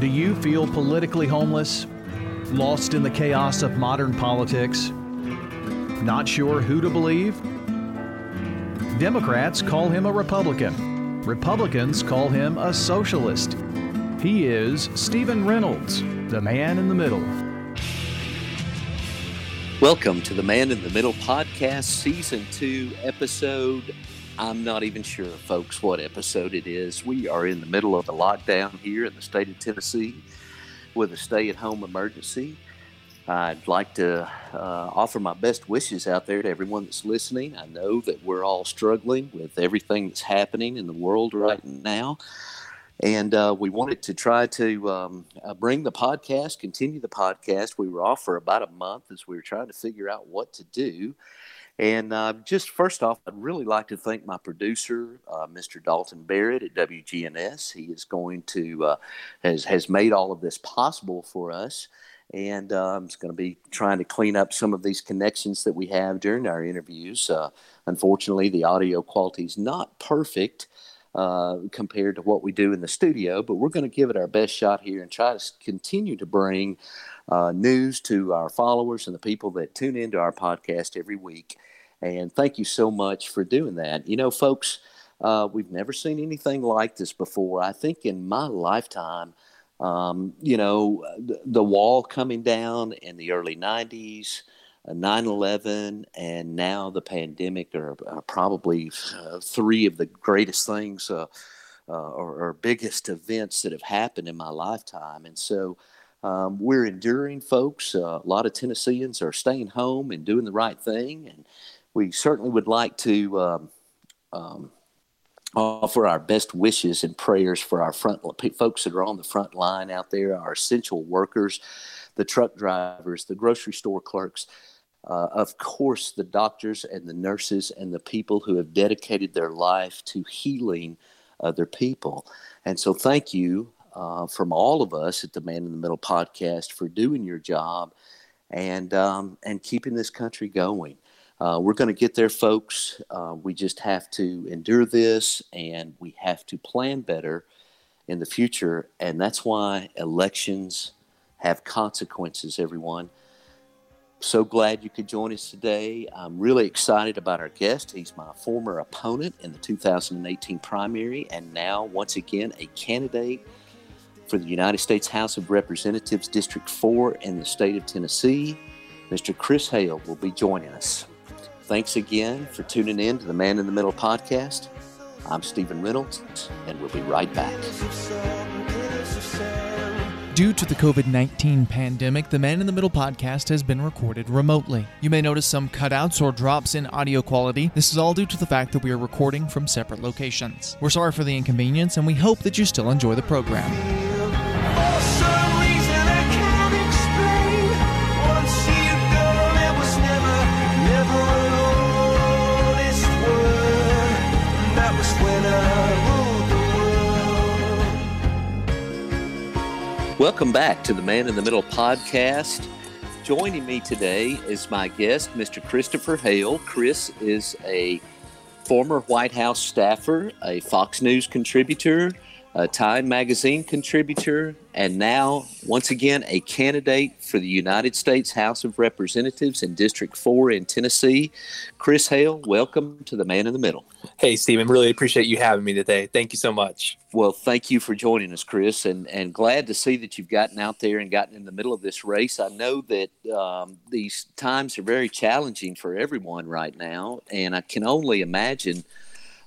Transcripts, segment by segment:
Do you feel politically homeless? Lost in the chaos of modern politics? Not sure who to believe? Democrats call him a Republican. Republicans call him a socialist. He is Stephen Reynolds, the man in the middle. Welcome to the Man in the Middle podcast, season two, episode. I'm not even sure, folks, what episode it is. We are in the middle of a lockdown here in the state of Tennessee with a stay at home emergency. I'd like to uh, offer my best wishes out there to everyone that's listening. I know that we're all struggling with everything that's happening in the world right now. And uh, we wanted to try to um, uh, bring the podcast, continue the podcast. We were off for about a month as we were trying to figure out what to do. And uh, just first off, I'd really like to thank my producer, uh, Mr. Dalton Barrett at WGNS. He is going to uh, has has made all of this possible for us, and um, is going to be trying to clean up some of these connections that we have during our interviews. Uh, unfortunately, the audio quality is not perfect. Uh, compared to what we do in the studio, but we're going to give it our best shot here and try to continue to bring uh, news to our followers and the people that tune into our podcast every week. And thank you so much for doing that. You know, folks, uh, we've never seen anything like this before. I think in my lifetime, um, you know, the, the, wall coming down in the early 90s, uh, 9 11, and now the pandemic are, are probably uh, three of the greatest things uh, uh, or, or, biggest events that have happened in my lifetime. And so, um, we're enduring, folks. Uh, a lot of Tennesseans are staying home and doing the right thing, and we certainly would like to um, um, offer our best wishes and prayers for our front folks that are on the front line out there, our essential workers, the truck drivers, the grocery store clerks. Uh, of course, the doctors and the nurses and the people who have dedicated their life to healing other people. And so, thank you uh, from all of us at the Man in the Middle podcast for doing your job and um, and keeping this country going. Uh, we're going to get there, folks. Uh, we just have to endure this, and we have to plan better in the future. And that's why elections have consequences. Everyone. So glad you could join us today. I'm really excited about our guest. He's my former opponent in the 2018 primary, and now, once again, a candidate for the United States House of Representatives, District 4 in the state of Tennessee. Mr. Chris Hale will be joining us. Thanks again for tuning in to the Man in the Middle podcast. I'm Stephen Reynolds, and we'll be right back. Due to the COVID 19 pandemic, the Man in the Middle podcast has been recorded remotely. You may notice some cutouts or drops in audio quality. This is all due to the fact that we are recording from separate locations. We're sorry for the inconvenience, and we hope that you still enjoy the program. Welcome back to the Man in the Middle podcast. Joining me today is my guest, Mr. Christopher Hale. Chris is a former White House staffer, a Fox News contributor, a Time Magazine contributor, and now, once again, a candidate for the United States House of Representatives in District 4 in Tennessee. Chris Hale, welcome to the Man in the Middle. Hey, Stephen, really appreciate you having me today. Thank you so much. Well, thank you for joining us, Chris, and, and glad to see that you've gotten out there and gotten in the middle of this race. I know that um, these times are very challenging for everyone right now, and I can only imagine –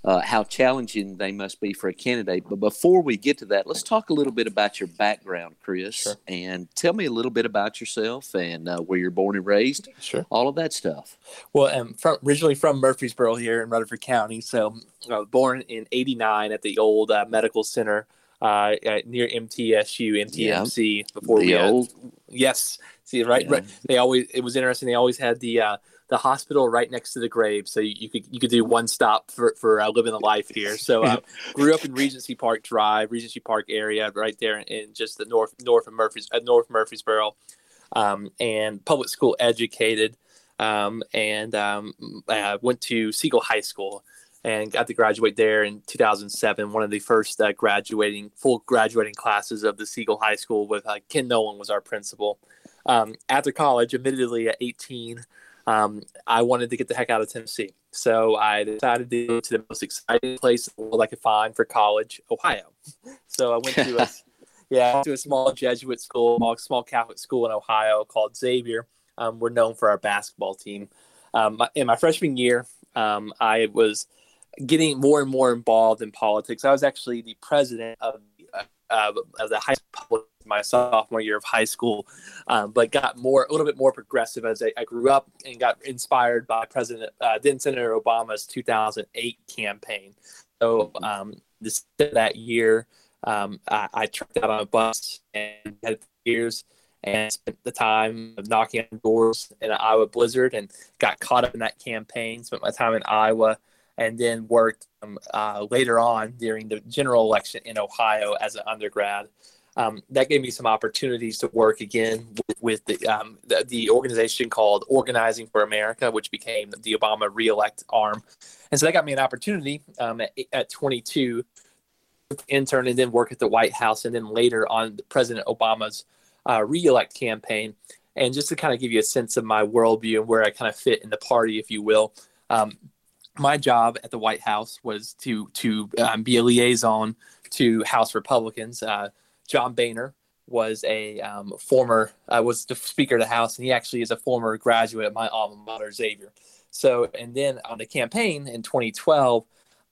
uh, how challenging they must be for a candidate. But before we get to that, let's talk a little bit about your background, Chris, sure. and tell me a little bit about yourself and uh, where you're born and raised. Sure, all of that stuff. Well, I'm from, originally from Murfreesboro here in Rutherford County. So I was born in '89 at the old uh, medical center uh, near MTSU, MTMC. Yeah. Before the we old, yes, see, right, yeah. right. They always it was interesting. They always had the uh, the hospital right next to the grave, so you, you could you could do one stop for for uh, living the life here. So uh, grew up in Regency Park Drive, Regency Park area, right there in, in just the north north of Murphys uh, North Murfreesboro, um, and public school educated, um, and um, I went to Siegel High School. and got to graduate there in 2007. One of the first uh, graduating full graduating classes of the Siegel High School with uh, Ken Nolan was our principal. Um, after college, admittedly at 18, um, I wanted to get the heck out of Tennessee. So I decided to go to the most exciting place in the world I could find for college, Ohio. So I went to a yeah, to a small Jesuit school, small Catholic school in Ohio called Xavier. Um, we're known for our basketball team. Um, in my freshman year, um, I was getting more and more involved in politics. I was actually the president of, uh, of the high school my sophomore year of high school, um, but got more a little bit more progressive as I, I grew up and got inspired by President uh, then Senator Obama's 2008 campaign. So um, this that year, um, I, I tripped out on a bus and had years and spent the time knocking on doors in an Iowa blizzard and got caught up in that campaign. Spent my time in Iowa and then worked um, uh, later on during the general election in Ohio as an undergrad. Um, that gave me some opportunities to work again with, with the, um, the, the organization called Organizing for America, which became the Obama reelect arm, and so that got me an opportunity um, at, at 22 intern and then work at the White House, and then later on President Obama's uh, reelect campaign. And just to kind of give you a sense of my worldview and where I kind of fit in the party, if you will, um, my job at the White House was to to um, be a liaison to House Republicans. Uh, John Boehner was a um, former uh, was the Speaker of the House, and he actually is a former graduate of my alma mater, Xavier. So, and then on the campaign in 2012,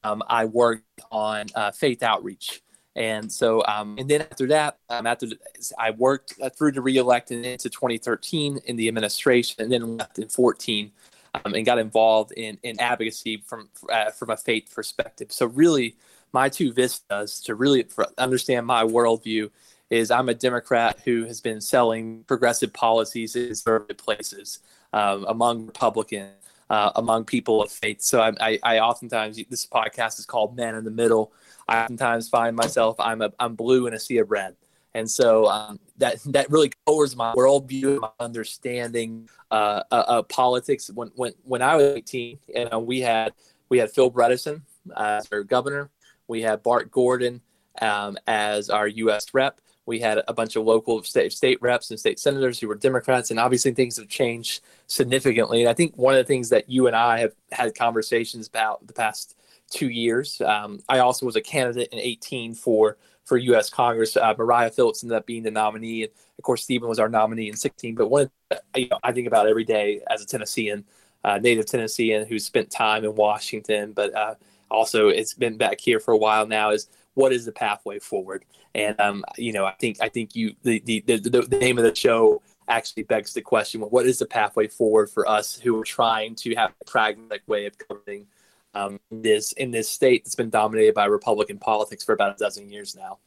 um, I worked on uh, faith outreach. And so, um, and then after that, um, after the, I worked uh, through the reelect and into 2013 in the administration, and then left in 14 um, and got involved in, in advocacy from uh, from a faith perspective. So really, my two vistas to really understand my worldview is I'm a Democrat who has been selling progressive policies in conservative places um, among Republicans, uh, among people of faith. So I, I, I, oftentimes this podcast is called Man in the Middle. I oftentimes find myself I'm a I'm blue in a sea of red. And so um, that that really colors my worldview, my understanding uh, uh, of politics. When when when I was 18, you know, we had we had Phil Bredesen as our governor. We had Bart Gordon um, as our U.S. rep. We had a bunch of local state, state reps and state senators who were Democrats, and obviously things have changed significantly. And I think one of the things that you and I have had conversations about the past two years. Um, I also was a candidate in 18 for for U.S. Congress. Uh, Mariah Phillips ended up being the nominee, and of course Stephen was our nominee in 16. But one, you know, I think about every day as a Tennessean, uh, native Tennessean who spent time in Washington, but uh, also it's been back here for a while now. Is what is the pathway forward? And um, you know, I think I think you the the, the, the name of the show actually begs the question: What is the pathway forward for us who are trying to have a pragmatic way of governing um, this in this state that's been dominated by Republican politics for about a dozen years now.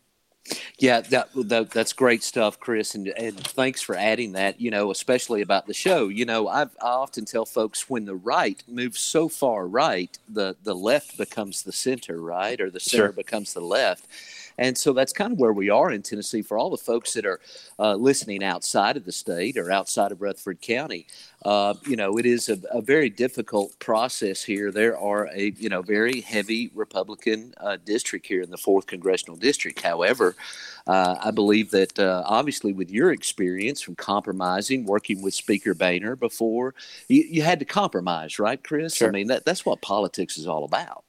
Yeah, that, that, that's great stuff, Chris, and and thanks for adding that. You know, especially about the show. You know, I've, I often tell folks when the right moves so far right, the the left becomes the center, right, or the center sure. becomes the left and so that's kind of where we are in Tennessee for all the folks that are uh, listening outside of the state or outside of Rutherford County. Uh, you know, it is a, a, very difficult process here. There are a you know very heavy Republican uh, district here in the fourth congressional district. However, uh, I believe that uh, obviously with your experience from compromising, working with Speaker Boehner before, you, you had to compromise, right, Chris? Sure. I mean that that's what politics is all about.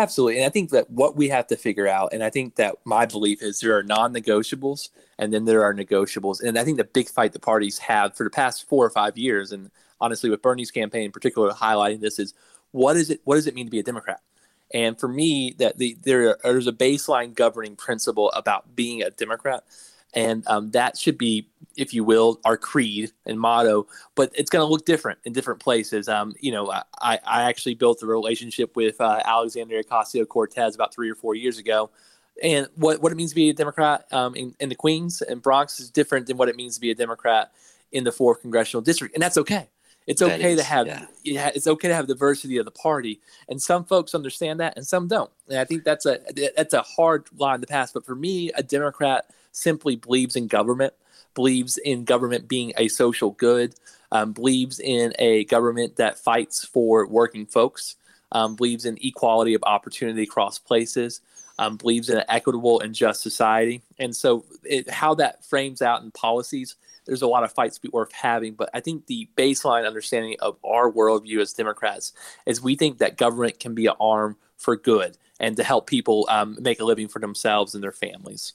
Absolutely. And I think that what we have to figure out, and I think that my belief is there are non negotiables and then there are negotiables. And I think the big fight the parties have for the past four or five years, and honestly, with Bernie's campaign in particular highlighting this, is what is it? What does it mean to be a Democrat? And for me, that the, there there's a baseline governing principle about being a Democrat, and um, that should be if you will, our creed and motto, but it's going to look different in different places. Um, you know, I, I actually built a relationship with uh, Alexandria Ocasio Cortez about three or four years ago. And what, what it means to be a Democrat um, in, in the Queens and Bronx is different than what it means to be a Democrat in the fourth congressional district. And that's okay. It's okay is, to have yeah. yeah. it's okay to have diversity of the party, and some folks understand that, and some don't. And I think that's a that's a hard line to pass. But for me, a Democrat simply believes in government believes in government being a social good, um, believes in a government that fights for working folks. um, believes in equality of opportunity across places, um, believes in an equitable and just society. And so, it, how that frames out in policies, there's a lot of fights be worth having. But I think the baseline understanding of our worldview as Democrats is we think that government can be an arm for good and to help people um, make a living for themselves and their families.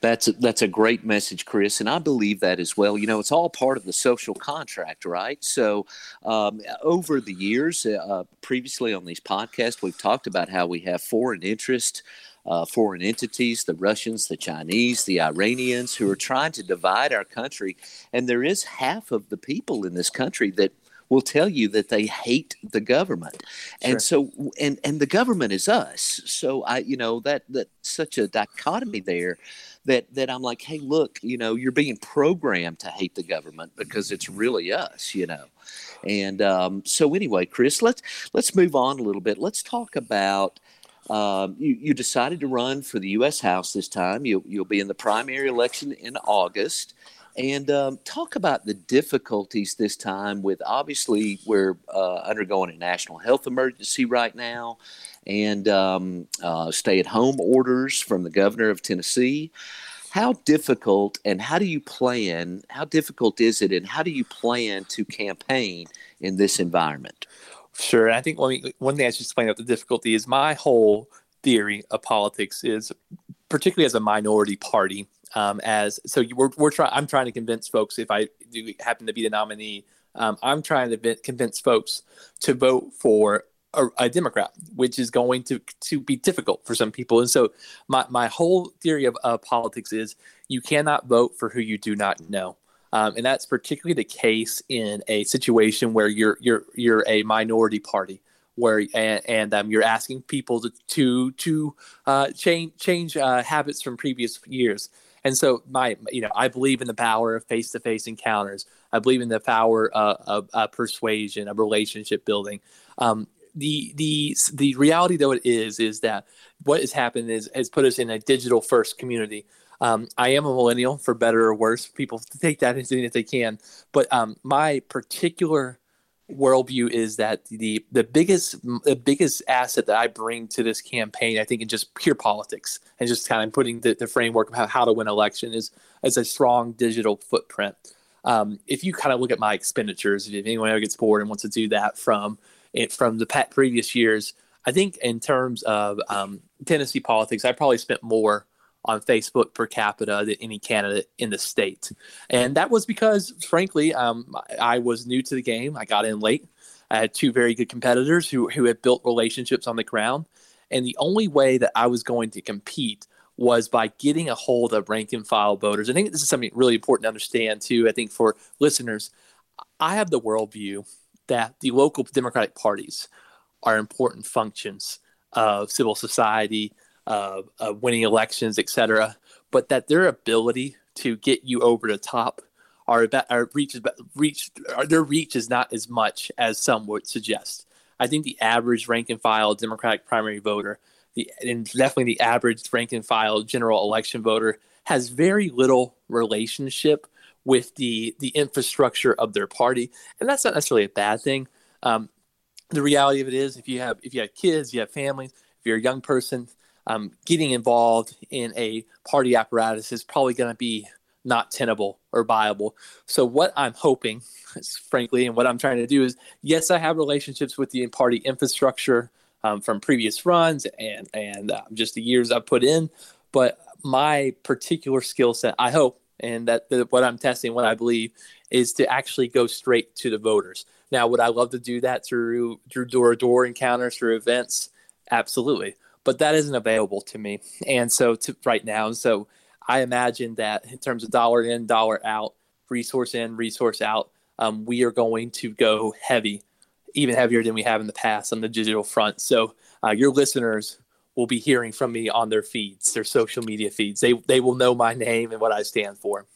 That's a, that's a great message, Chris, and I believe that as well. You know, it's all part of the social contract, right? So, um, over the years, uh, previously on these podcasts, we've talked about how we have foreign interest. Uh, foreign entities, the Russians, the Chinese, the Iranians, who are trying to divide our country. And there is half of the people in this country that will tell you that they hate the government sure. and so and and the government is us so i you know that that such a dichotomy there that that i'm like hey look you know you're being programmed to hate the government because it's really us you know and um, so anyway chris let's let's move on a little bit let's talk about um, you, you decided to run for the U.S. House this time. You'll, you'll be in the primary election in August and um, talk about the difficulties this time with obviously we're uh, undergoing a national health emergency right now and um, uh, stay at home orders from the governor of Tennessee. How difficult and how do you plan? How difficult is it, and how do you plan to campaign in this environment? Sure. I think one, one thing I should explain about the difficulty is my whole theory of politics is, particularly as a minority party, um, as so we're, we're trying i'm trying to convince folks if i do happen to be the nominee um, i'm trying to convince folks to vote for a, a, democrat which is going to to be difficult for some people and so my, my whole theory of uh, politics is you cannot vote for who you do not know um, and that's particularly the case in a situation where you're you're you're a minority party where and, and um, you're asking people to to to uh, change change uh, habits from previous years. And so my, you know, I believe in the power of face-to-face encounters. I believe in the power uh, of, of persuasion, of relationship building. Um, the the the reality though it is is that what has happened is has put us in a digital first community. Um, I am a millennial, for better or worse. People take that as they can, but um, my particular worldview is that the the biggest the biggest asset that I bring to this campaign, I think, in just pure politics and just kind of putting the, the framework of how, how to win election is is a strong digital footprint. Um, if you kind of look at my expenditures, if anyone ever gets bored and wants to do that from it from the previous years, I think in terms of um, Tennessee politics, I probably spent more on Facebook per capita than any candidate in the state. And that was because, frankly, um, I was new to the game. I got in late. I had two very good competitors who, who had built relationships on the ground. And the only way that I was going to compete was by getting a hold of rank and file voters. I think this is something really important to understand, too. I think for listeners, I have the worldview that the local Democratic parties are important functions of civil society, uh, uh, winning elections, etc. But that their ability to get you over the top are about our reach reach their reach is not as much as some would suggest. I think the average rank and file Democratic primary voter, the and definitely the average rank and file general election voter has very little relationship with the the infrastructure of their party, and that's not necessarily a bad thing. Um, the reality of it is, if you have if you have kids, you have families, if you're a young person, um, getting involved in a party apparatus is probably going to be not tenable or viable. So what I'm hoping, frankly, and what I'm trying to do is, yes, I have relationships with the party infrastructure um, from previous runs and and uh, just the years I've put in, but my particular skill set, I hope, and that, that what I'm testing, what I believe, is to actually go straight to the voters. Now, would I love to do that through through door to door encounters, through events? Absolutely but that isn't available to me. And so to right now, so I imagine that in terms of dollar in, dollar out, resource in, resource out, um, we are going to go heavy, even heavier than we have in the past on the digital front. So uh, your listeners will be hearing from me on their feeds, their social media feeds. They they will know my name and what I stand for.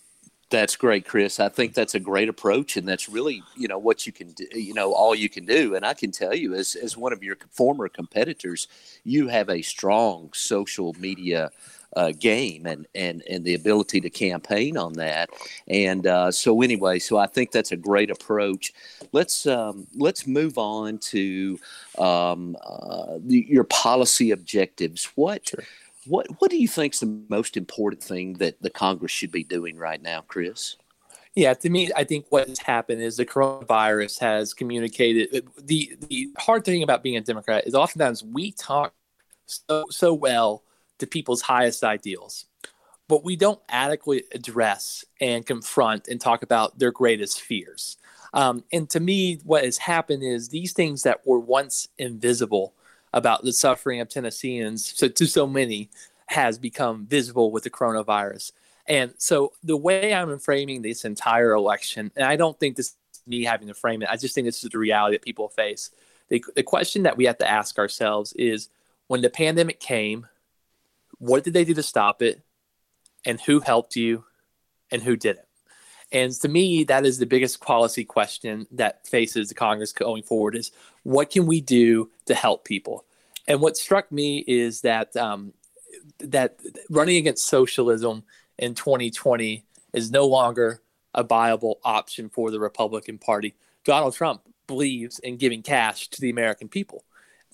That's great, Chris. I think that's a great approach, and that's really, you know, what you can do, you know, all you can do. And I can tell you, as as one of your former competitors, you have a strong social media uh, game and, and, and the ability to campaign on that. And uh, so anyway, so I think that's a great approach. Let's um, let's move on to um, uh, the, your policy objectives. What sure. What what do you think is the most important thing that the Congress should be doing right now, Chris? Yeah, to me, I think what has happened is the coronavirus has communicated. The the hard thing about being a Democrat is oftentimes we talk so so well to people's highest ideals, but we don't adequately address and confront and talk about their greatest fears. Um, and to me, what has happened is these things that were once invisible about the suffering of Tennesseans, so to so many, has become visible with the coronavirus. And so the way I'm framing this entire election, and I don't think this is me having to frame it, I just think this is the reality that people face. The, the question that we have to ask ourselves is when the pandemic came, what did they do to stop it? And who helped you? And who did it? And to me, that is the biggest policy question that faces the Congress going forward is what can we do to help people? And what struck me is that um, that running against socialism in 2020 is no longer a viable option for the Republican Party. Donald Trump believes in giving cash to the American people.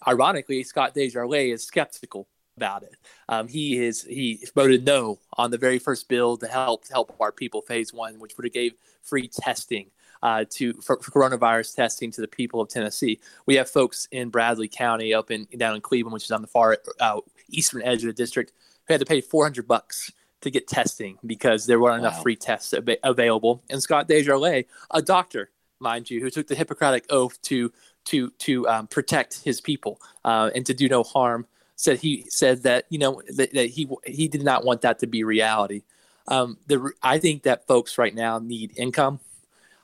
Ironically, Scott DesJarlais is skeptical about it. Um, he is he voted no on the very first bill to help help our people phase one, which would have gave free testing uh, to for, for, coronavirus testing to the people of Tennessee. We have folks in Bradley County up in down in Cleveland, which is on the far uh, eastern edge of the district, who had to pay 400 bucks to get testing because there weren't wow. enough free tests ab- available. And Scott DesJarlais, a doctor, mind you, who took the Hippocratic oath to to to um, protect his people uh, and to do no harm, said he said that you know that, that he he did not want that to be reality. Um, the I think that folks right now need income,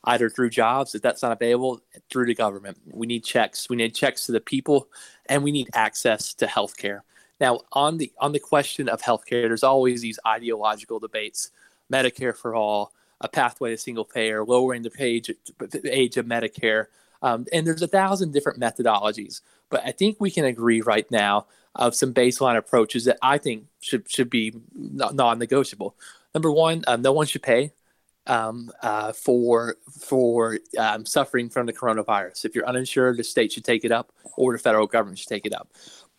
either through jobs if that's not available, through the government. We need checks. We need checks to the people, and we need access to health care. Now, on the on the question of healthcare, there's always these ideological debates: Medicare for all, a pathway to single payer, lowering the age age of Medicare, um, and there's a thousand different methodologies. But I think we can agree right now of some baseline approaches that I think should should be non-negotiable. Number one, um, no one should pay um, uh, for for um, suffering from the coronavirus. If you're uninsured, the state should take it up, or the federal government should take it up.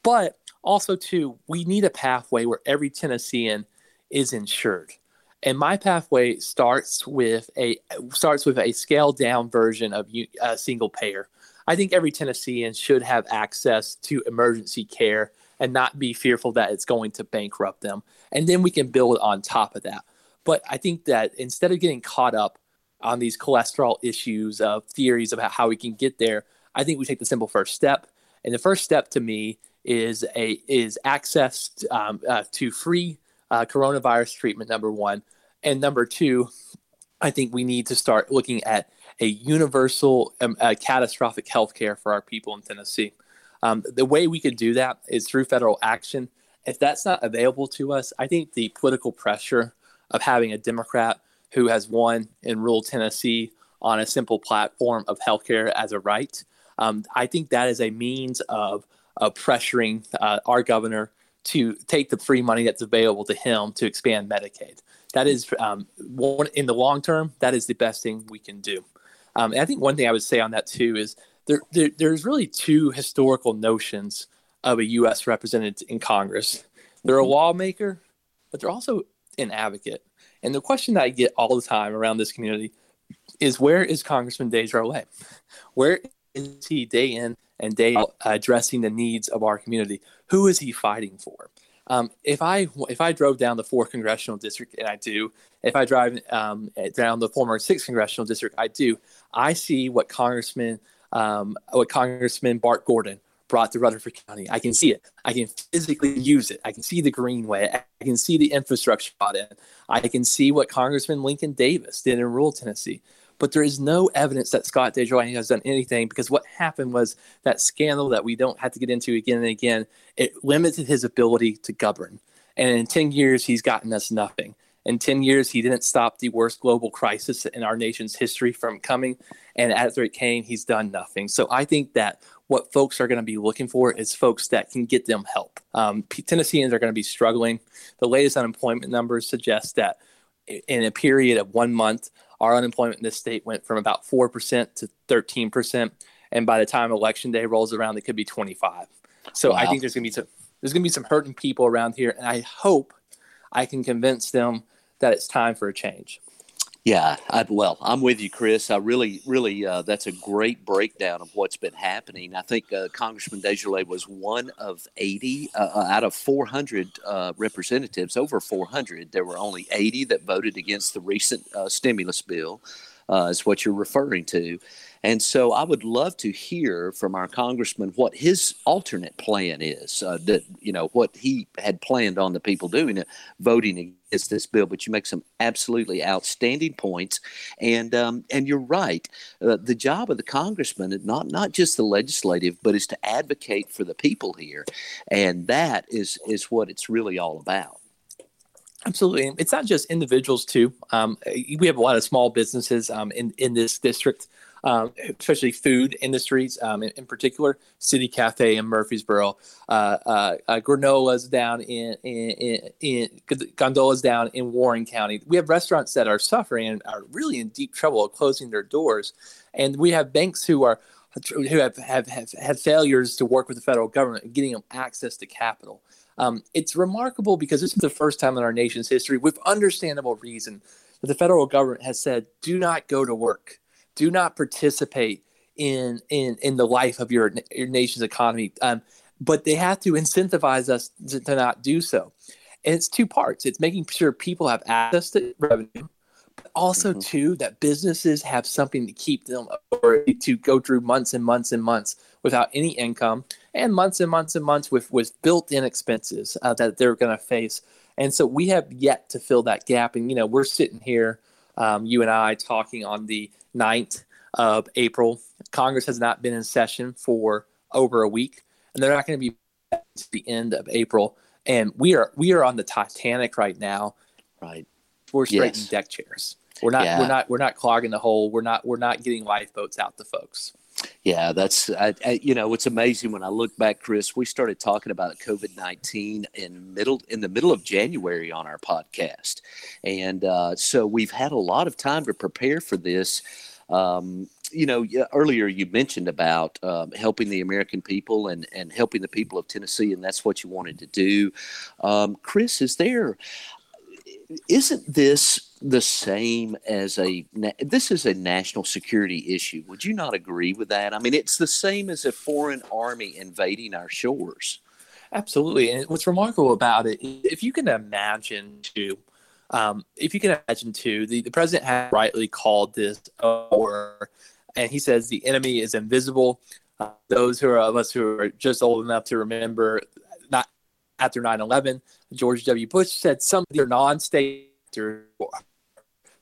But also, too, we need a pathway where every Tennessean is insured. And my pathway starts with a starts with a scaled down version of a single payer. I think every Tennessean should have access to emergency care and not be fearful that it's going to bankrupt them. And then we can build on top of that. But I think that instead of getting caught up on these cholesterol issues of theories about how we can get there, I think we take the simple first step. And the first step to me is a is access um, uh, to free uh, coronavirus treatment. Number one, and number two, I think we need to start looking at a universal um, uh, catastrophic health care for our people in Tennessee. Um, the way we could do that is through federal action. If that's not available to us, I think the political pressure of having a Democrat who has won in rural Tennessee on a simple platform of healthcare as a right, um, I think that is a means of uh, pressuring uh, our governor to take the free money that's available to him to expand Medicaid. That is um, one in the long term. That is the best thing we can do. Um, I think one thing I would say on that too is there, there, there's really two historical notions of a U.S. representative in Congress. They're a lawmaker, but they're also an advocate. And the question that I get all the time around this community is where is Congressman DesJarlais? Where is he day in and day out addressing the needs of our community? Who is he fighting for? Um, if I if I drove down the fourth congressional district, and I do, if I drive um, down the former sixth congressional district, I do. I see what Congressman um, what Congressman Bart Gordon brought to Rutherford County. I can see it. I can physically use it. I can see the greenway. I can see the infrastructure brought in. I can see what Congressman Lincoln Davis did in rural Tennessee but there is no evidence that Scott DesJarlais has done anything because what happened was that scandal that we don't have to get into again and again, it limited his ability to govern. And in 10 years, he's gotten us nothing. In 10 years, he didn't stop the worst global crisis in our nation's history from coming. And after it came, he's done nothing. So I think that what folks are going to be looking for is folks that can get them help. Um, Tennesseans are going to be struggling. The latest unemployment numbers suggest that in a period of one month, our unemployment in this state went from about 4% to 13%. And by the time election day rolls around, it could be 25. So wow. I think there's going to be some, there's going to be some hurting people around here. And I hope I can convince them that it's time for a change. Yeah, I, well, I'm with you, Chris. I really, really, uh, that's a great breakdown of what's been happening. I think uh, Congressman DesJarlais was one of 80 uh, uh out of 400 uh, representatives, over 400. There were only 80 that voted against the recent uh, stimulus bill, is what you're referring to. And so I would love to hear from our congressman what his alternate plan is. Uh, that you know what he had planned on the people doing it, voting against this bill. But you make some absolutely outstanding points, and um, and you're right. Uh, the job of the congressman not not just the legislative, but is to advocate for the people here, and that is is what it's really all about. Absolutely, it's not just individuals too. Um, we have a lot of small businesses um, in in this district um, especially food industries um, in, in, particular. City Cafe in Murfreesboro, uh, uh, uh, granolas down in, in, in, gondolas down in Warren County. We have restaurants that are suffering and are really in deep trouble closing their doors, and we have banks who are who have, have, have had failures to work with the federal government getting them access to capital. Um, it's remarkable because this is the first time in our nation's history, with understandable reason, that the federal government has said, do not go to work do not participate in in in the life of your your nation's economy. Um, but they have to incentivize us to, to, not do so. And it's two parts. It's making sure people have access to revenue, but also mm-hmm. too that businesses have something to keep them or to go through months and months and months without any income and months and months and months with with built-in expenses uh, that they're going to face. And so we have yet to fill that gap. And you know, we're sitting here, um, you and I, talking on the 9th of April. Congress has not been in session for over a week, and they're not going to be to the end of April. And we are we are on the Titanic right now. Right. We're straightening yes. deck chairs. We're not yeah. we're not we're not clogging the hole. We're not we're not getting lifeboats out to folks. Yeah, that's I, I, you know it's amazing when I look back, Chris. We started talking about COVID nineteen in middle in the middle of January on our podcast, and uh, so we've had a lot of time to prepare for this. Um, you know, earlier you mentioned about um, helping the American people and, and helping the people of Tennessee, and that's what you wanted to do. Um, Chris, is there, isn't this the same as a, this is a national security issue? Would you not agree with that? I mean, it's the same as a foreign army invading our shores. Absolutely. And what's remarkable about it, if you can imagine too, um, if you can imagine too, the, the president has rightly called this war, and he says the enemy is invisible. Uh, those who are of us who are just old enough to remember, not after 9/11, George W. Bush said some of your non-state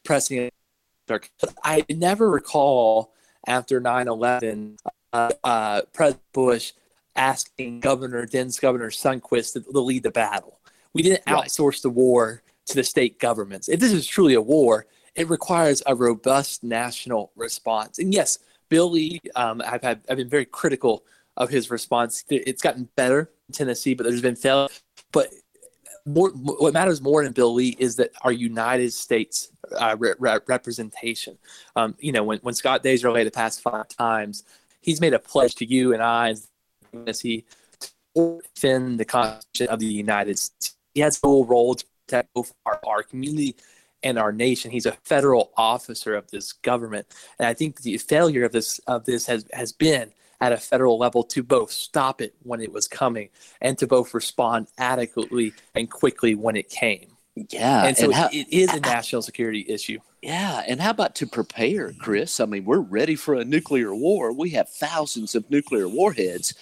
pressing. I never recall after 9/11 uh, uh, President Bush asking Governor then Governor Sundquist to, to lead the battle. We didn't outsource right. the war to the state governments. If this is truly a war, it requires a robust national response. And yes, Bill Lee, um, I've, had, I've been very critical of his response. It's gotten better in Tennessee, but there's been failure. But more, what matters more than Bill Lee is that our United States uh, re- re- representation. Um, you know, when, when Scott DesJarlais the past five times, he's made a pledge to you and I as he to defend the Constitution of the United States. He has a full role to protect both our, our community and our nation. He's a federal officer of this government, and I think the failure of this of this has has been at a federal level to both stop it when it was coming and to both respond adequately and quickly when it came. Yeah, and so and how, it is a national security issue. Yeah, and how about to prepare, Chris? I mean, we're ready for a nuclear war. We have thousands of nuclear warheads,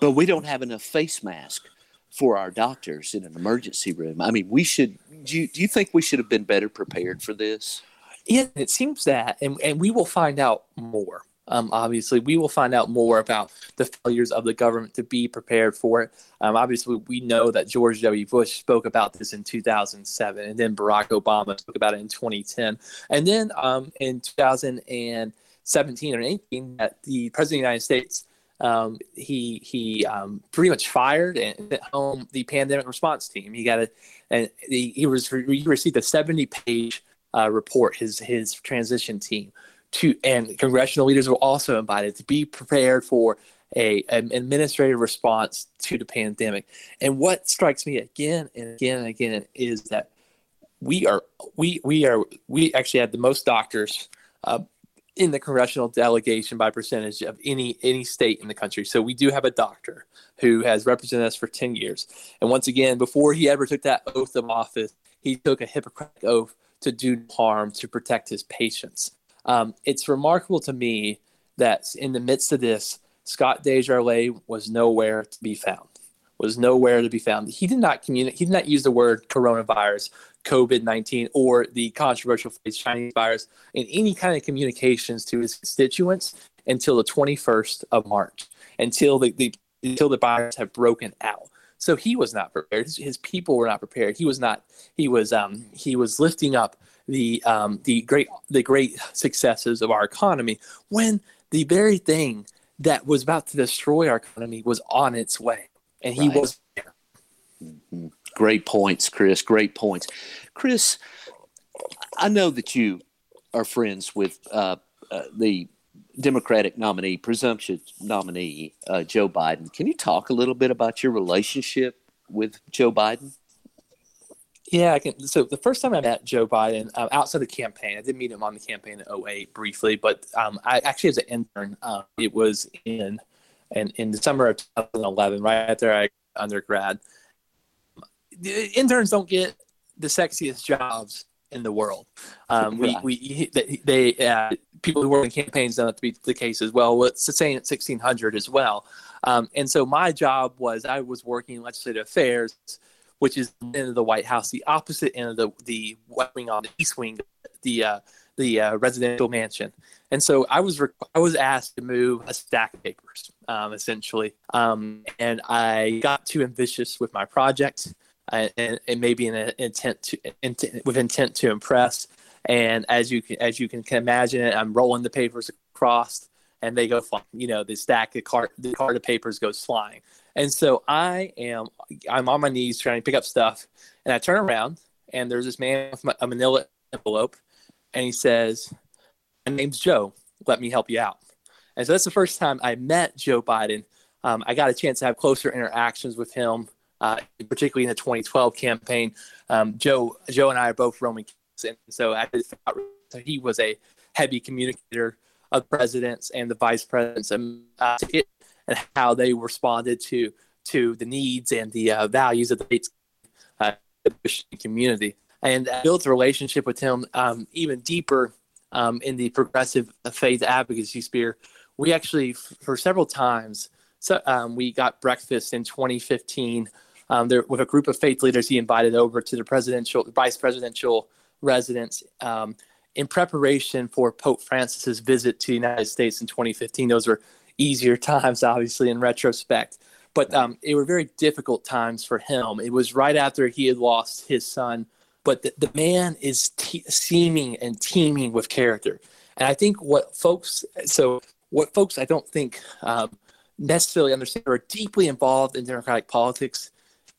but we don't have enough face masks for our doctors in an emergency room. I mean, we should. Do you, do you think we should have been better prepared for this? Yeah, it seems that, and, and we will find out more. Um, obviously, we will find out more about the failures of the government to be prepared for it. Um, obviously, we know that George W. Bush spoke about this in 2007, and then Barack Obama spoke about it in 2010, and then um, in 2017 or 18, that the President of the United States um, he he um, pretty much fired and sent home the pandemic response team. He got a and he, he was he received a 70 page uh, report. His his transition team to and congressional leaders were also invited to be prepared for a an administrative response to the pandemic. And what strikes me again and again and again is that we are we we are we actually had the most doctors uh, in the congressional delegation by percentage of any any state in the country. So we do have a doctor who has represented us for 10 years. And once again, before he ever took that oath of office, he took a Hippocratic oath to do harm to protect his patients. Um, it's remarkable to me that in the midst of this, Scott DesJarlais was nowhere to be found. Was nowhere to be found. He did not communicate. He did not use the word coronavirus, COVID nineteen, or the controversial phrase Chinese virus in any kind of communications to his constituents until the twenty first of March, until the, the until the virus had broken out. So he was not prepared. His, his people were not prepared. He was not. He was. Um, he was lifting up the um, the great the great successes of our economy when the very thing that was about to destroy our economy was on its way, and he right. was there. Mm-hmm. Great points, Chris. Great points, Chris. I know that you are friends with uh, uh, the Democratic nominee, presumption nominee, uh, Joe Biden. Can you talk a little bit about your relationship with Joe Biden? Yeah, I can. So the first time I met Joe Biden um, outside the campaign, I did meet him on the campaign in 08 briefly, but um, I actually as an intern, uh, it was in, in in the summer of 2011, right after I undergrad. The interns don't get the sexiest jobs in the world. Um, we, we they uh, people who work in campaigns don't have to be the case as well. It's the same at 1600 as well. Um, and so my job was I was working in legislative affairs which is the end of the White House, the opposite end of the the Wing on the East Wing, the uh, the uh, residential mansion. And so I was I was asked to move a stack of papers, um, essentially, um, and I got too ambitious with my project, uh, and, and maybe an intent to with intent to impress. And as you can, as you can imagine, it, I'm rolling the papers across, and they go flying. You know, the stack of cart the cart of papers goes flying. And so I am I'm on my knees trying to pick up stuff, and I turn around and there's this man with a manila envelope, and he says, "My name's Joe. Let me help you out." And so that's the first time I met Joe Biden. Um, I got a chance to have closer interactions with him, uh, particularly in the 2012 campaign. Um, Joe Joe and I are both Roman Catholics, and so I he was a heavy communicator of presidents and the vice presidents. And uh, and how they responded to to the needs and the uh, values of the uh, community. And I built a relationship with him um, even deeper um, in the progressive faith advocacy sphere. We actually, for several times, so um, we got breakfast in 2015 um, there, with a group of faith leaders. He invited over to the presidential, vice presidential residence um, in preparation for Pope Francis's visit to the United States in 2015. Those were easier times, obviously, in retrospect. But um, it were very difficult times for him. It was right after he had lost his son. But the, the man is te- seeming and teeming with character. And I think what folks, so what folks I don't think um, necessarily understand or are deeply involved in democratic politics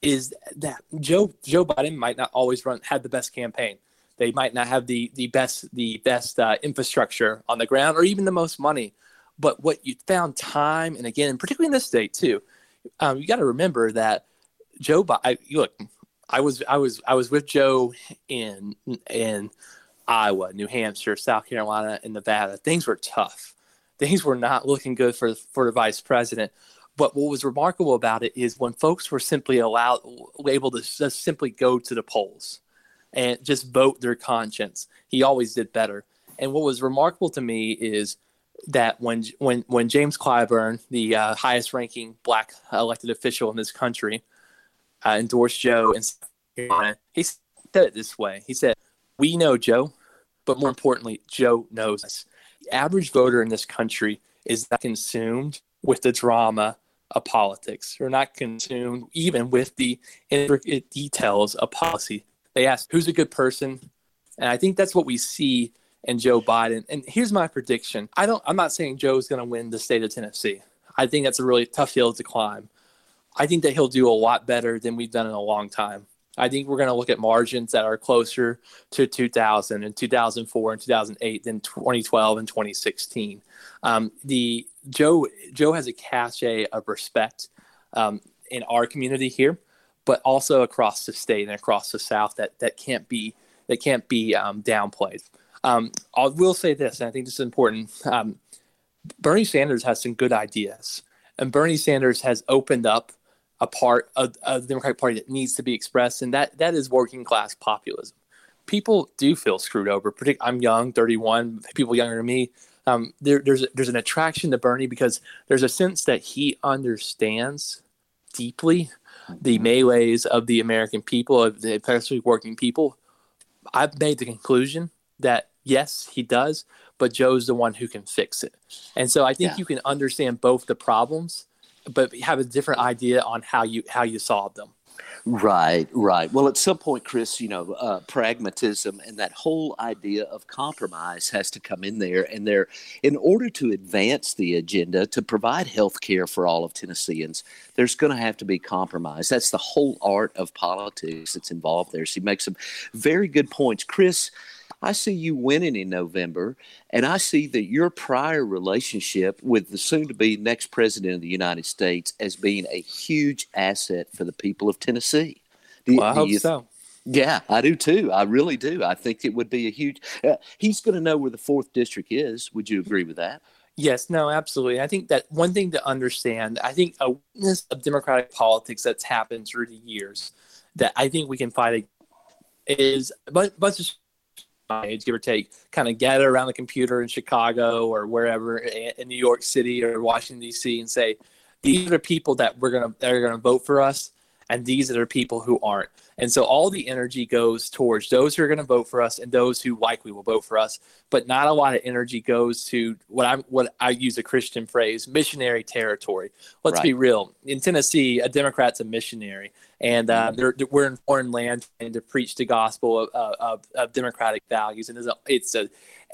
is that Joe Joe Biden might not always run had the best campaign. They might not have the the best the best uh, infrastructure on the ground or even the most money. But what you found time and again, particularly in this state too, um, you got to remember that Joe. I, look, I was I was I was with Joe in in Iowa, New Hampshire, South Carolina, and Nevada. Things were tough. Things were not looking good for for the vice president. But what was remarkable about it is when folks were simply allowed, able to just simply go to the polls and just vote their conscience, he always did better. And what was remarkable to me is that when when when James Clyburn, the uh, highest ranking black elected official in this country, uh, endorsed Joe, and he said it this way: He said, "We know Joe, but more importantly, Joe knows us." The average voter in this country is not consumed with the drama of politics. They're not consumed even with the intricate details of policy. They ask, "Who's a good person?" And I think that's what we see and Joe Biden. And here's my prediction. I don't I'm not saying Joe's going to win the state of Tennessee. I think that's a really tough hill to climb. I think that he'll do a lot better than we've done in a long time. I think we're going to look at margins that are closer to 2000 and 2004 and 2008 than 2012 and 2016. Um, the Joe Joe has a cachet of respect um, in our community here, but also across the state and across the South that that can't be that can't be um, downplayed. Um, I will say this, and I think this is important. Um, Bernie Sanders has some good ideas, and Bernie Sanders has opened up a part of, of the Democratic Party that needs to be expressed, and that that is working class populism. People do feel screwed over. I'm young, 31. People younger than me. Um, there, there's there's an attraction to Bernie because there's a sense that he understands deeply the melees of the American people, of the especially working people. I've made the conclusion that yes, he does, but Joe's the one who can fix it. And so I think yeah. you can understand both the problems but have a different idea on how you how you solve them. Right, right. Well, at some point, Chris, you know, uh, pragmatism and that whole idea of compromise has to come in there. And there, in order to advance the agenda to provide health care for all of Tennesseans, there's going to have to be compromise. That's the whole art of politics that's involved there. So he makes some very good points. Chris, I see you winning in November, and I see that your prior relationship with the soon to be next president of the United States as being a huge asset for the people of Tennessee. Do, well, I hope so. Yeah, I do too. I really do. I think it would be a huge. Uh, he's going to know where the fourth district is. Would you agree with that? Yes, no, absolutely. I think that one thing to understand, I think a weakness of democratic politics that's happened through the years that I think we can fight is a bunch of age, give or take, kind of gather around the computer in Chicago or wherever in New York City or Washington D.C. and say, these are people that we're gonna that are gonna vote for us, and these are the people who aren't. And so all the energy goes towards those who are going to vote for us and those who likely will vote for us. But not a lot of energy goes to what I what I use a Christian phrase, missionary territory. Let's right. be real. In Tennessee, a Democrat's a missionary, and uh, mm-hmm. we're in foreign land and to preach the gospel of, of, of democratic values. And it's a, it's a,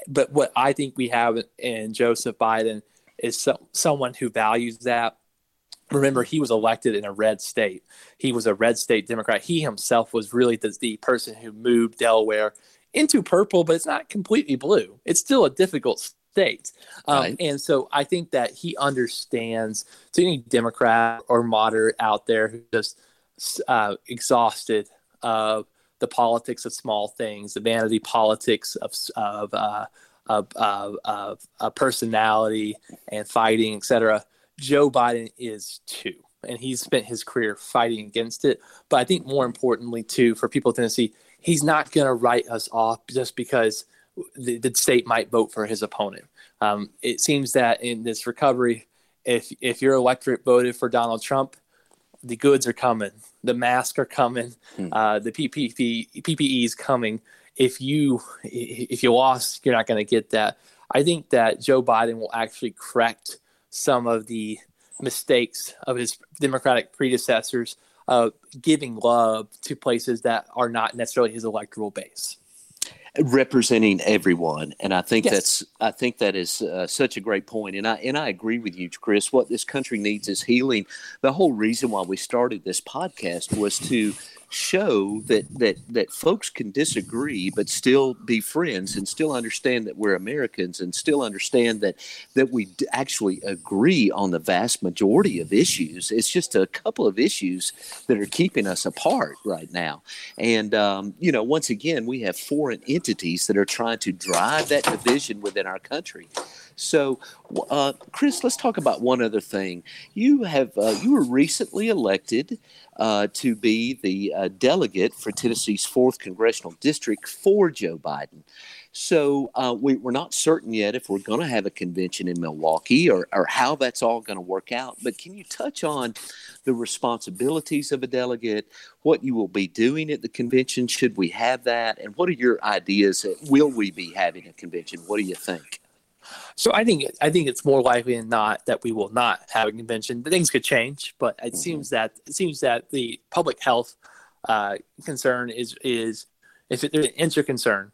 but what I think we have in Joseph Biden is so, someone who values that remember he was elected in a red state. He was a red state democrat. He himself was really the, the person who moved delaware into purple but it's not completely blue. It's still a difficult state. Um, right. and so i think that he understands to any democrat or moderate out there who just uh, exhausted of the politics of small things the vanity politics of, of, uh, of, of, of personality and fighting etc Joe Biden is too. And he's spent his career fighting against it. But I think more importantly, too, for people in Tennessee, he's not going to write us off just because the, the, state might vote for his opponent. Um, it seems that in this recovery, if if your electorate voted for Donald Trump, the goods are coming, the masks are coming, hmm. uh, the PPP, PPE is coming. If you if you lost, you're not going to get that. I think that Joe Biden will actually correct some of the mistakes of his Democratic predecessors, uh, giving love to places that are not necessarily his electoral base. Representing everyone. And i think yes. that's i think that is uh, such a great point. And i and i agree with you chris. What this country needs is healing. The whole reason why we started this podcast was to show that that that folks can disagree but still be friends and still understand that we're Americans and still understand that that we actually agree on the vast majority of issues. It's just a couple of issues that are keeping us apart right now. And um, you know, once again, we have foreign entities that are trying to drive that division within our country. So, uh, Chris, let's talk about one other thing. You have uh, you were recently elected uh, to be the uh, delegate for Tennessee's fourth congressional district for Joe Biden. So uh, we, are not certain yet if we're going to have a convention in Milwaukee or, or how that's all going to work out. But can you touch on the responsibilities of a delegate, what you will be doing at the convention, should we have that, and what are your ideas? Will we be having a convention? What do you think? So I think I think it's more likely than not that we will not have a convention. Things could change, but it mm-hmm. seems that it seems that the public health uh, concern is is if it, there's an concern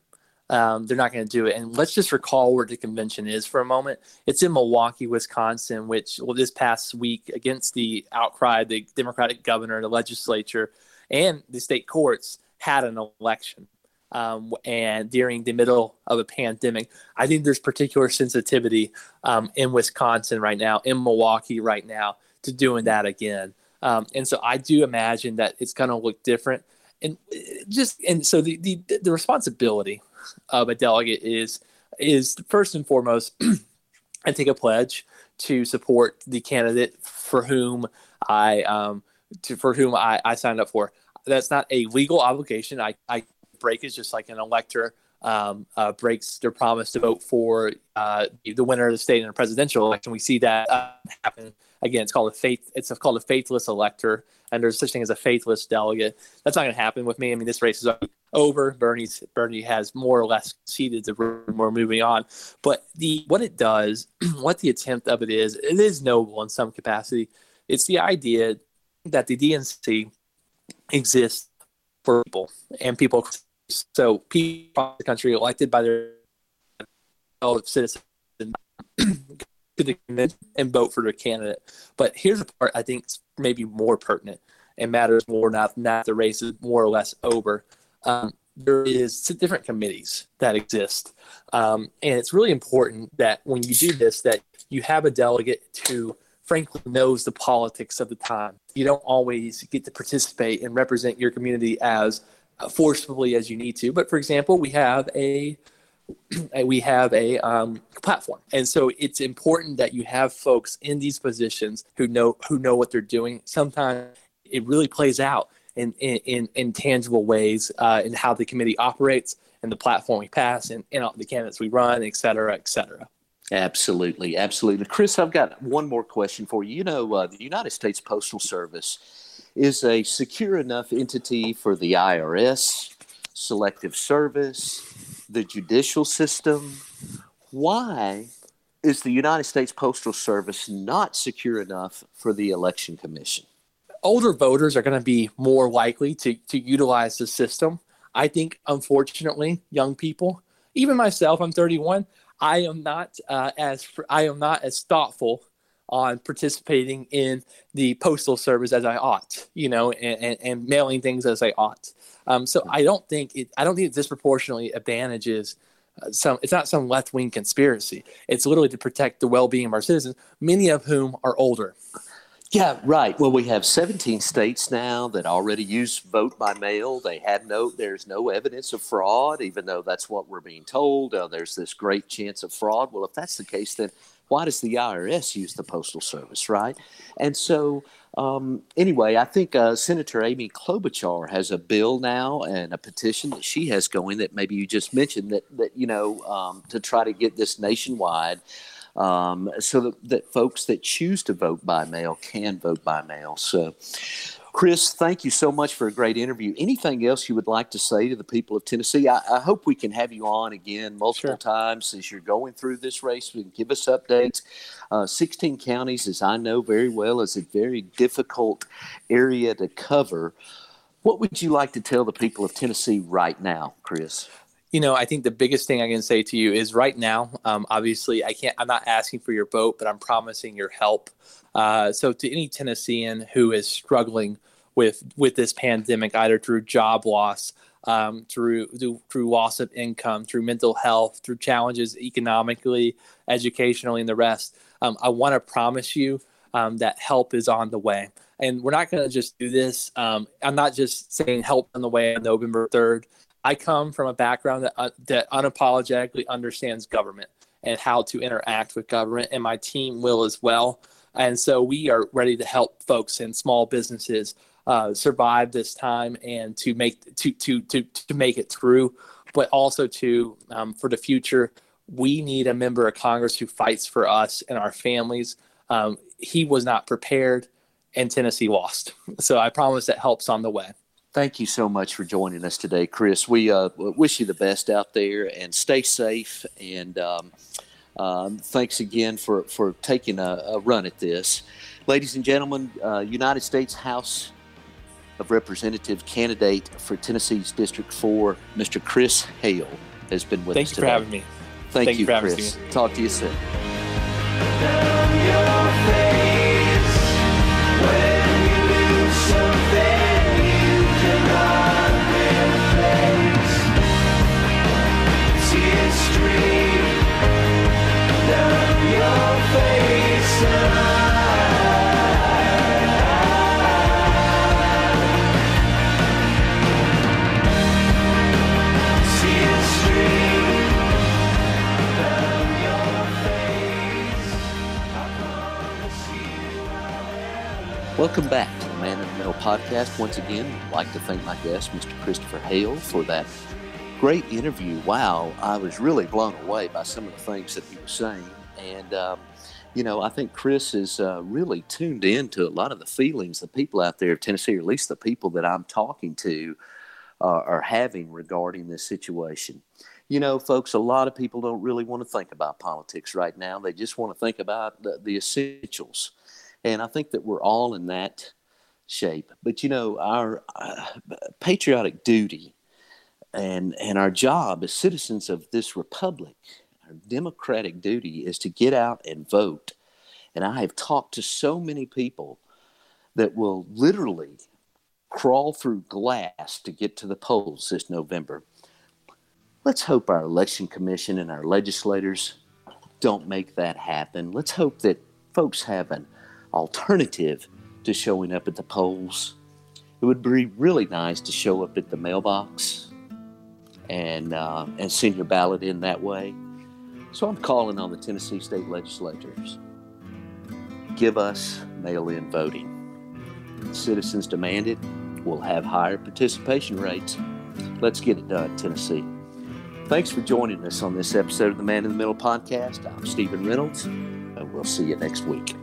Um, they're not going to do it. And let's just recall where the convention is for a moment. It's in Milwaukee, Wisconsin, which, well, this past week, against the outcry, the Democratic governor, the legislature, and the state courts had an election. Um, and during the middle of a pandemic, I think there's particular sensitivity um, in Wisconsin right now, in Milwaukee right now, to doing that again. Um, and so I do imagine that it's going to look different. And uh, just and so the, the the responsibility of a delegate is is first and foremost, I take a pledge to support the candidate for whom I um to for whom I, I signed up for. That's not a legal obligation. I, I break is just like an elector um, uh, breaks their promise to vote for uh, the winner of the state in a presidential election. We see that uh, happen again. It's called a faith. It's called a faithless elector, and there's such thing as a faithless delegate. That's not going to happen with me. I mean, this race is over. Bernie's Bernie has more or less ceded the room. We're moving on. But the what it does, what the attempt of it is, it is noble in some capacity. It's the idea that the DNC exists for people and people. So people in the country elected by their citizens to the convention and vote for their candidate. But here's the part I think is maybe more pertinent and matters more not not the race is more or less over um, there is different committees that exist, um, and it's really important that when you do this, that you have a delegate who, frankly, knows the politics of the time. You don't always get to participate and represent your community as forcefully as you need to. But for example, we have a we have a um, platform, and so it's important that you have folks in these positions who know who know what they're doing. Sometimes it really plays out in in, in tangible ways uh, in how the committee operates and the platform we pass and, and the candidates we run, et cetera, et cetera. Absolutely, absolutely. Chris, I've got one more question for you. You know, uh, the United States Postal Service is a secure enough entity for the IRS, Selective Service, the judicial system. Why is the United States Postal Service not secure enough for the Election Commission? older voters are going to be more likely to, to utilize the system. I think, unfortunately, young people, even myself, I'm 31. I am not uh, as I am not as thoughtful on participating in the postal service as I ought, you know, and, and, and mailing things as I ought. Um, so I don't think it. I don't think it disproportionately advantages uh, some. It's not some left wing conspiracy. It's literally to protect the well being of our citizens, many of whom are older. Yeah, right. Well, we have 17 states now that already use vote by mail. They had no, there's no evidence of fraud, even though that's what we're being told. Uh, there's this great chance of fraud. Well, if that's the case, then why does the IRS use the Postal Service, right? And so, um, anyway, I think uh, Senator Amy Klobuchar has a bill now and a petition that she has going that maybe you just mentioned that, that you know, um, to try to get this nationwide um, so that, that folks that choose to vote by mail can vote by mail. So, Chris, thank you so much for a great interview. Anything else you would like to say to the people of Tennessee? I, I hope we can have you on again multiple sure. times as you're going through this race and give us updates. Uh, 16 counties, as I know very well, is a very difficult area to cover. What would you like to tell the people of Tennessee right now, Chris? You know, I think the biggest thing I can say to you is right now, um, obviously, I can't, I'm not asking for your vote, but I'm promising your help. Uh, so, to any Tennessean who is struggling with with this pandemic, either through job loss, um, through, through through loss of income, through mental health, through challenges economically, educationally, and the rest, um, I want to promise you um, that help is on the way. And we're not going to just do this. Um, I'm not just saying help on the way on November 3rd. I come from a background that uh, that unapologetically understands government and how to interact with government, and my team will as well. And so we are ready to help folks and small businesses uh, survive this time and to make to to to to make it through, but also to um, for the future. We need a member of Congress who fights for us and our families. Um, he was not prepared, and Tennessee lost. So I promise that helps on the way. Thank you so much for joining us today, Chris. We uh, wish you the best out there and stay safe. And um, um, thanks again for, for taking a, a, run at this. Ladies and gentlemen, uh, United States House of Representative candidate for Tennessee's District 4, Mr. Chris Hale. has been with Thank us you today. for having me. Thank, Thank you, you for Chris. me. Talk to you soon. Welcome back to the Man in the Middle podcast. Once again, I'd like to thank my guest, Mr. Christopher Hale, for that great interview. Wow, I was really blown away by some of the things that he was saying. And, um, you know, I think Chris is uh, really tuned in to a lot of the feelings the people out there of Tennessee, or at least the people that I'm talking to, uh, are having regarding this situation. You know, folks, a lot of people don't really want to think about politics right now. They just want to think about the, the essentials. And I think that we're all in that shape. But you know, our uh, patriotic duty and and our job as citizens of this republic, our democratic duty is to get out and vote. And I have talked to so many people that will literally crawl through glass to get to the polls this November. Let's hope our election commission and our legislators don't make that happen. Let's hope that folks have an alternative to showing up at the polls. It would be really nice to show up at the mailbox and uh, and send your ballot in that way. So I'm calling on the Tennessee state legislators. Give us mail-in voting. Citizens demand it. We'll have higher participation rates. Let's get it done, Tennessee. Thanks for joining us on this episode of the Man in the Middle podcast. I'm Stephen Reynolds, and we'll see you next week.